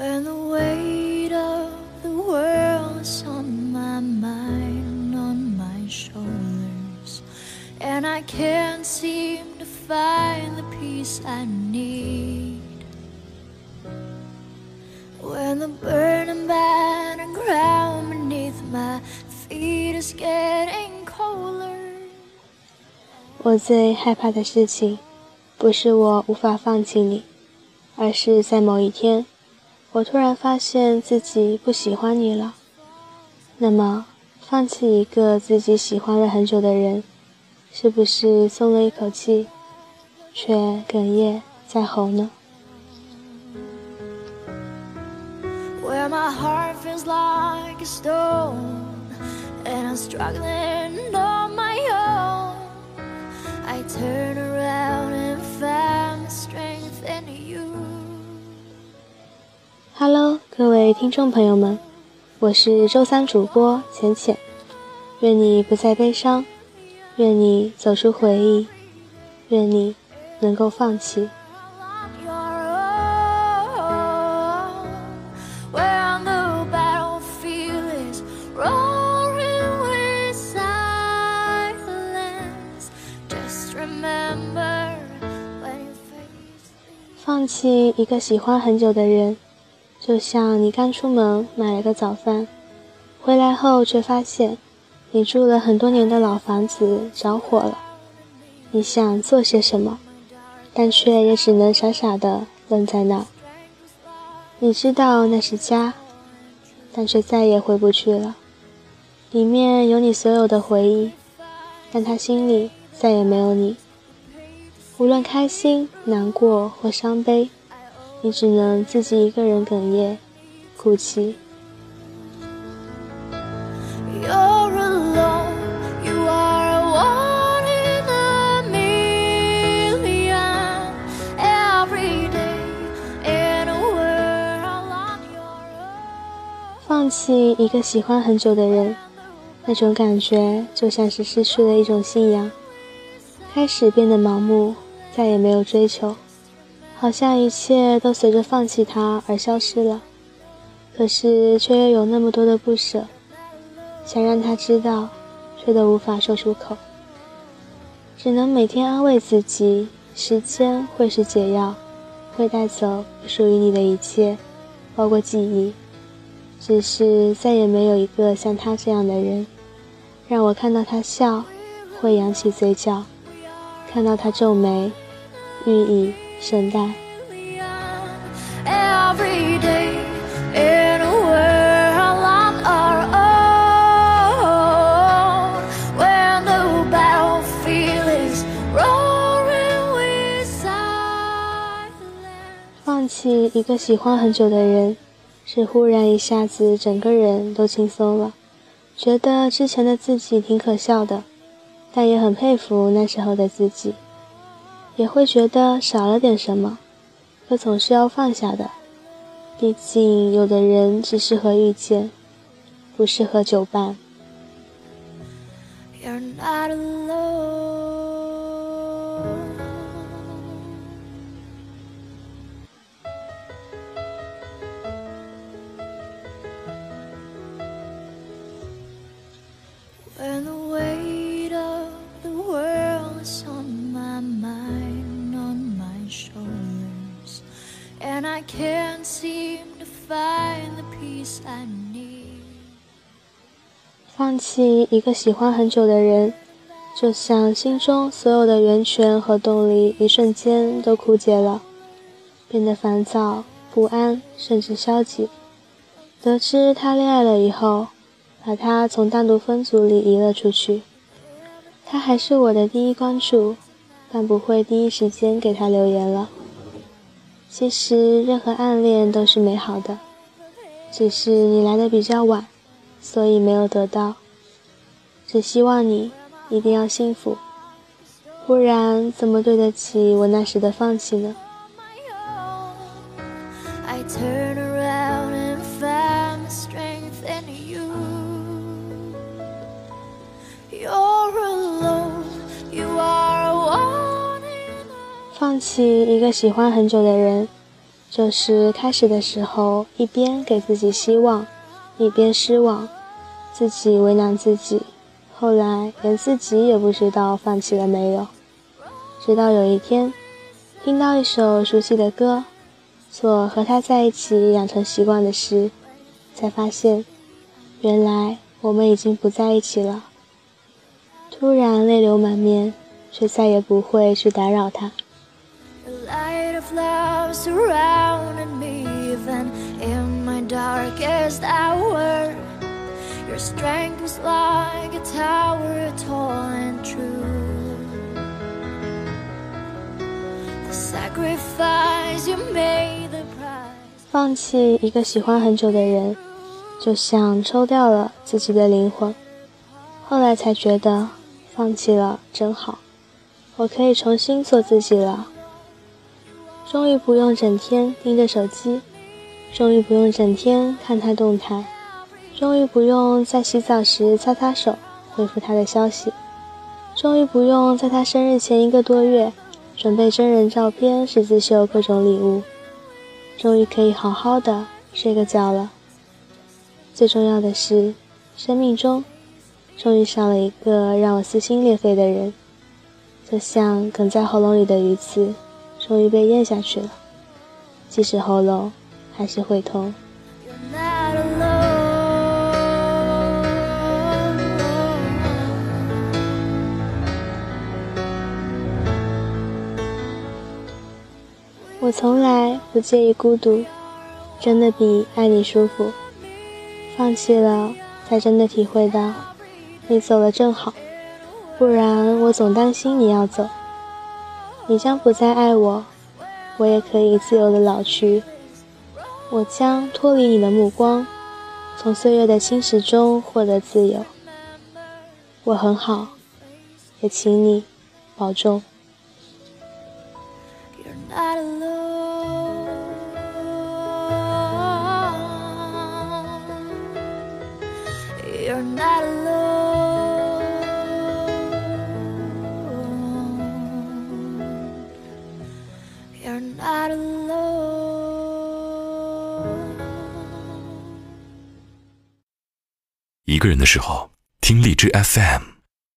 When the weight of the world is on my mind, on my shoulders, and I can't seem to find the peace I need. When the burning battered ground beneath my feet is getting colder. 我最害怕的事情，不是我无法放弃你，而是在某一天， 我突然发现自己不喜欢你了。那么，放弃一个自己喜欢了很久的人，是不是松了一口气，却哽咽在喉呢？Where my heart feels like a stone and I'm struggling 位听众朋友们，我是周三主播浅浅。愿你不再悲伤，愿你走出回忆，愿你能够放弃。放弃一个喜欢很久的人。就像你刚出门买了个早饭，回来后却发现你住了很多年的老房子着火了。你想做些什么，但却也只能傻傻的愣在那儿。你知道那是家，但却再也回不去了。里面有你所有的回忆，但他心里再也没有你。无论开心、难过或伤悲。你只能自己一个人哽咽、哭泣。放弃一个喜欢很久的人，那种感觉就像是失去了一种信仰，开始变得盲目，再也没有追求。好像一切都随着放弃他而消失了，可是却又有那么多的不舍，想让他知道，却都无法说出口，只能每天安慰自己：时间会是解药，会带走不属于你的一切，包括记忆。只是再也没有一个像他这样的人，让我看到他笑，会扬起嘴角；看到他皱眉，寓意。圣诞。放弃一个喜欢很久的人，是忽然一下子整个人都轻松了，觉得之前的自己挺可笑的，但也很佩服那时候的自己。也会觉得少了点什么，可总是要放下的。毕竟，有的人只适合遇见，不适合久伴。放弃一个喜欢很久的人，就像心中所有的源泉和动力，一瞬间都枯竭了，变得烦躁、不安，甚至消极。得知他恋爱了以后，把他从单独分组里移了出去。他还是我的第一关注，但不会第一时间给他留言了。其实，任何暗恋都是美好的，只是你来的比较晚，所以没有得到。只希望你一定要幸福，不然怎么对得起我那时的放弃呢？放弃一个喜欢很久的人，就是开始的时候一边给自己希望，一边失望，自己为难自己，后来连自己也不知道放弃了没有。直到有一天，听到一首熟悉的歌，做和他在一起养成习惯的事，才发现，原来我们已经不在一起了。突然泪流满面，却再也不会去打扰他。Light of love surrounded me even in my darkest hour your strength was like a tower tall and true the sacrifice you made the price 放弃一个喜欢很久的人就像抽掉了自己的灵魂后来才觉得放弃了真好我可以重新做自己了终于不用整天盯着手机，终于不用整天看他动态，终于不用在洗澡时擦擦手回复他的消息，终于不用在他生日前一个多月准备真人照片、十字绣各种礼物，终于可以好好的睡个觉了。最重要的是，生命中终于少了一个让我撕心裂肺的人，就像梗在喉咙里的鱼刺。终于被咽下去了，即使喉咙还是会痛。我从来不介意孤独，真的比爱你舒服。放弃了，才真的体会到，你走了正好，不然我总担心你要走。你将不再爱我，我也可以自由的老去。我将脱离你的目光，从岁月的侵蚀中获得自由。我很好，也请你保重。一个人的时候，听荔枝 FM。